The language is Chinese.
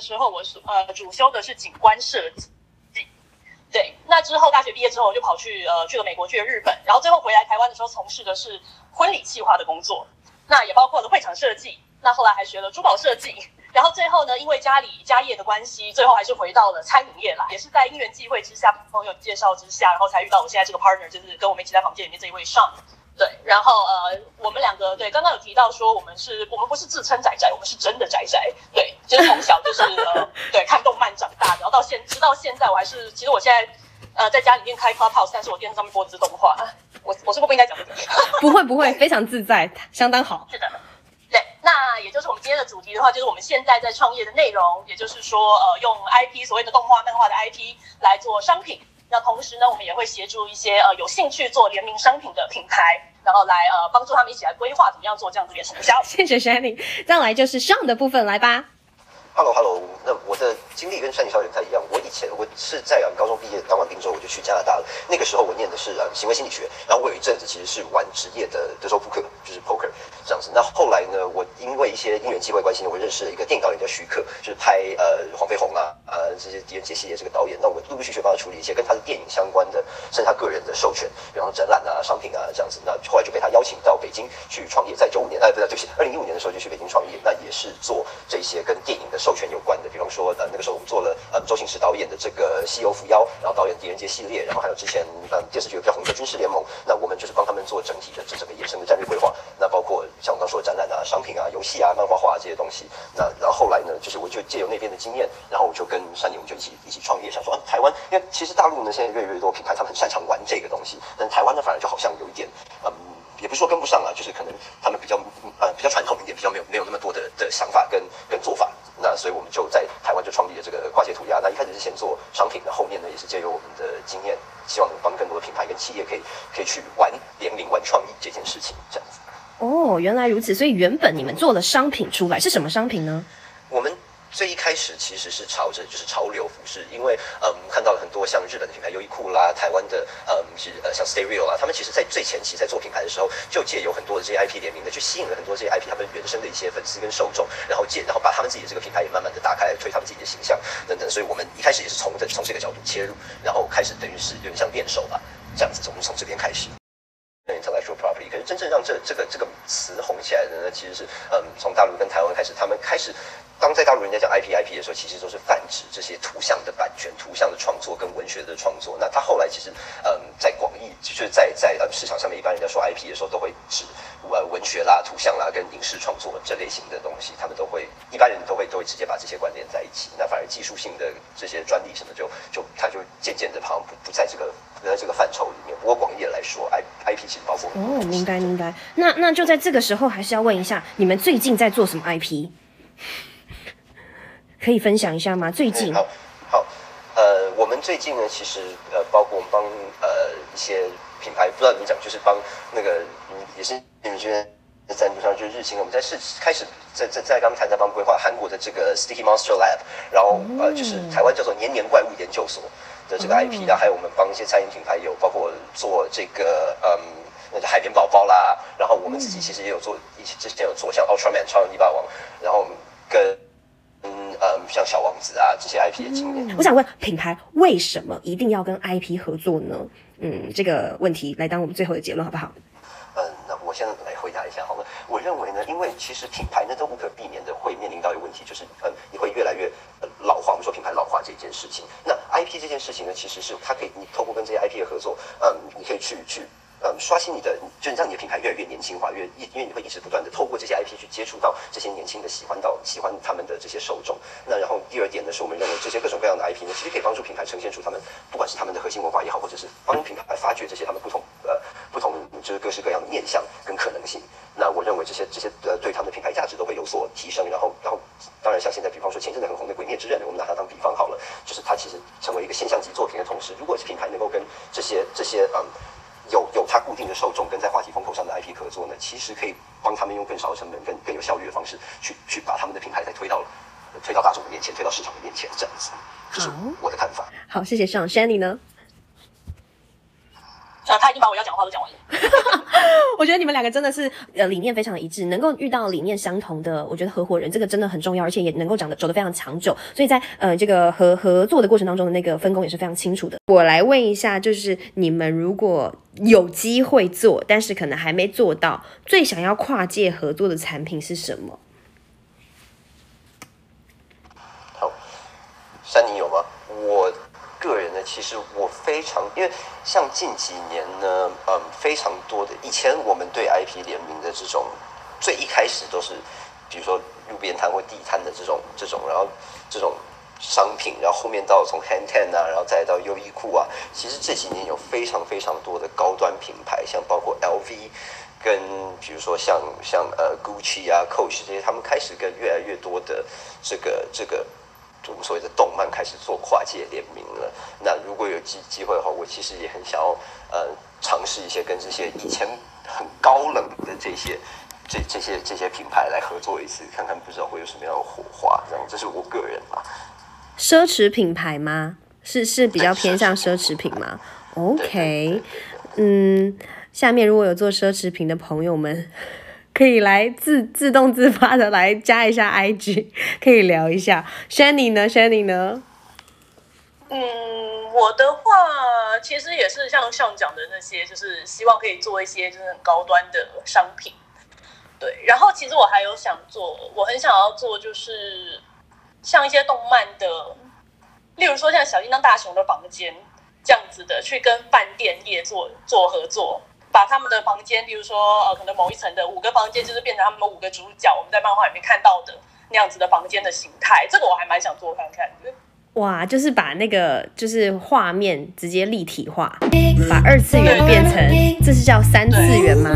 时候我是呃主修的是景观设计。对，那之后大学毕业之后，我就跑去呃去了美国，去了日本，然后最后回来台湾的时候，从事的是婚礼计划的工作，那也包括了会场设计，那后来还学了珠宝设计，然后最后呢，因为家里家业的关系，最后还是回到了餐饮业来，也是在因缘际会之下，朋友介绍之下，然后才遇到我现在这个 partner，就是跟我们一起在房间里面这一位上。对，然后呃，我们两个对刚刚有提到说，我们是我们不是自称宅宅，我们是真的宅宅。对，就是从小就是呃，对看动漫长大，然后到现直到现在，我还是其实我现在呃在家里面开 Clubhouse，但是我电视上面播的是动画。我我是不是不应该讲这个？不会不会，非常自在，相当好。是的，对，那也就是我们今天的主题的话，就是我们现在在创业的内容，也就是说呃用 IP 所谓的动画漫画的 IP 来做商品。那同时呢，我们也会协助一些呃有兴趣做联名商品的品牌。然后来呃帮助他们一起来规划怎么样做这样子的营销。谢谢 Shanny，再来就是上的部分来吧。Hello Hello，那我的经历跟山女小姐不太一样。我以前我是在啊高中毕业当完兵之后，我就去加拿大了。那个时候我念的是啊行为心理学，然后我有一阵子其实是玩职业的德州扑克，就是 poker 这样子。那后来呢，我因为一些因缘机会关系呢，我认识了一个电影导演叫徐克，就是拍呃黄飞鸿啊啊这些狄仁杰系列这个导演。那我陆陆续续帮他处理一些跟他的电影相关的，甚至他个人的授权，比方说展览啊、商品啊这样子。那后来就被他邀请到北京去创业，在九五年哎不对对不起，二零一五年的时候就去北京创业，那也是做这些跟电影的授权有关的，比方。说呃那个时候我们做了呃周星驰导演的这个《西游伏妖》，然后导演狄仁杰系列，然后还有之前呃电视剧比较红的《军事联盟》，那我们就是帮他们做整体的这整个衍生的战略规划。那包括像我刚说的展览啊、商品啊、游戏啊、漫画画这些东西。那然后后来呢，就是我就借由那边的经验，然后我就跟山牛就一起一起创业，想说啊台湾，因为其实大陆呢现在越来越多品牌，他们很擅长玩这个东西，但台湾呢反而就好像有一点嗯。也不是说跟不上啊，就是可能他们比较呃比较传统一点，比较没有没有那么多的的想法跟跟做法。那所以我们就在台湾就创立了这个跨界涂鸦。那一开始是先做商品，那后面呢也是借由我们的经验，希望能帮更多的品牌跟企业可以可以去玩联名、玩创意这件事情，这样子。哦，原来如此。所以原本你们做了商品出来是什么商品呢？最一开始其实是朝着就是潮流服饰，因为嗯看到了很多像日本的品牌优衣库啦，台湾的嗯是呃像 Stereo 啊，他们其实在最前期在做品牌的时候，就借有很多的这些 IP 联名的，去吸引了很多这些 IP 他们原生的一些粉丝跟受众，然后借然后把他们自己的这个品牌也慢慢的打开，推他们自己的形象等等，所以我们一开始也是从这从这个角度切入，然后开始等于是有点像练手吧，这样子从从这边开始。Intellectual property，可是真正让这这个这个词红起来的呢，其实是嗯从大陆跟台湾开始，他们开始。当在大陆人家讲 IP IP 的时候，其实都是泛指这些图像的版权、图像的创作跟文学的创作。那他后来其实，嗯，在广义就是在在呃市场上面，一般人家说 IP 的时候，都会指呃文学啦、图像啦跟影视创作这类型的东西。他们都会一般人都会都会直接把这些关联在一起。那反而技术性的这些专利什么，就就它就渐渐的好像不不在这个不在这个范畴里面。不过广义来说，I IP 其实包括哦，明白明白。那那就在这个时候，还是要问一下，你们最近在做什么 IP？可以分享一下吗？最近好，好，呃，我们最近呢，其实呃，包括我们帮呃一些品牌，不知道怎么讲，就是帮那个嗯，也是你们觉得赞助商就是日清，我们在试开始在在在刚才在帮规划韩国的这个 Sticky Monster Lab，然后呃就是台湾叫做年年怪物研究所的这个 IP，然后还有我们帮一些餐饮品牌有包括做这个嗯那个海绵宝宝啦，然后我们自己其实也有做一些之前有做像 Ultraman 超人力霸王，然后跟。呃，像小王子啊这些 IP 的经验，我想问品牌为什么一定要跟 IP 合作呢？嗯，这个问题来当我们最后的结论好不好？嗯，那我先来回答一下好了。我认为呢，因为其实品牌呢都无可避免的会面临到一个问题，就是嗯，你会越来越呃老化。我们说品牌老化这件事情，那 IP 这件事情呢，其实是它可以你透过跟这些 IP 的合作，嗯，你可以去去。呃，刷新你的，就是让你的品牌越来越年轻化，越因因为你会一直不断的透过这些 IP 去接触到这些年轻的喜欢到喜欢他们的这些受众。那然后第二点呢，是我们认为这些各种各样的 IP 呢，其实可以帮助品牌呈现出他们不管是他们的核心文化也好，或者是帮品牌发掘这些他们不同呃不同就是各式各样的面向跟可能性。那我认为这些这些呃对他们的品牌价值都会有所提升。然后然后当然像现在比方说前阵子很红的《鬼灭之刃》，我们拿它当比方好了，就是它其实成为一个现象级作品的同时，如果是品牌能够跟这些这些嗯。有有它固定的受众跟在话题风口上的 IP 合作呢，其实可以帮他们用更少的成本、更更有效率的方式去去把他们的品牌再推到推到大众的面前，推到市场的面前，这样子，这是我的看法。好，谢谢上 Shanny 呢？啊，他已经把我要讲的话都讲完了。哈 哈我觉得你们两个真的是呃理念非常的一致，能够遇到理念相同的，我觉得合伙人这个真的很重要，而且也能够长得走得非常长久。所以在呃这个合合作的过程当中的那个分工也是非常清楚的。我来问一下，就是你们如果有机会做，但是可能还没做到，最想要跨界合作的产品是什么？好，山妮有吗？我个人其实我非常，因为像近几年呢，嗯，非常多的以前我们对 IP 联名的这种，最一开始都是，比如说路边摊或地摊的这种这种，然后这种商品，然后后面到从 Hand Ten 啊，然后再到优衣库啊，其实这几年有非常非常多的高端品牌，像包括 LV，跟比如说像像呃 Gucci 啊、Coach 这些，他们开始跟越来越多的这个这个。我们所谓的动漫开始做跨界联名了。那如果有机机会的话，我其实也很想要呃尝试一些跟这些以前很高冷的这些这这些这些品牌来合作一次，看看不知道会有什么样的火花。这样，这是我个人吧。奢侈品牌吗？是是比较偏向奢侈品吗？OK，嗯，下面如果有做奢侈品的朋友们。可以来自自动自发的来加一下 IG，可以聊一下。Shanny 呢？Shanny 呢？嗯，我的话其实也是像像讲的那些，就是希望可以做一些就是很高端的商品。对，然后其实我还有想做，我很想要做就是像一些动漫的，例如说像小叮当大雄的房间这样子的，去跟饭店业做做合作。把他们的房间，比如说呃，可能某一层的五个房间，就是变成他们五个主角，我们在漫画里面看到的那样子的房间的形态，这个我还蛮想做看看的。哇，就是把那个就是画面直接立体化，把二次元变成，这是叫三次元吗？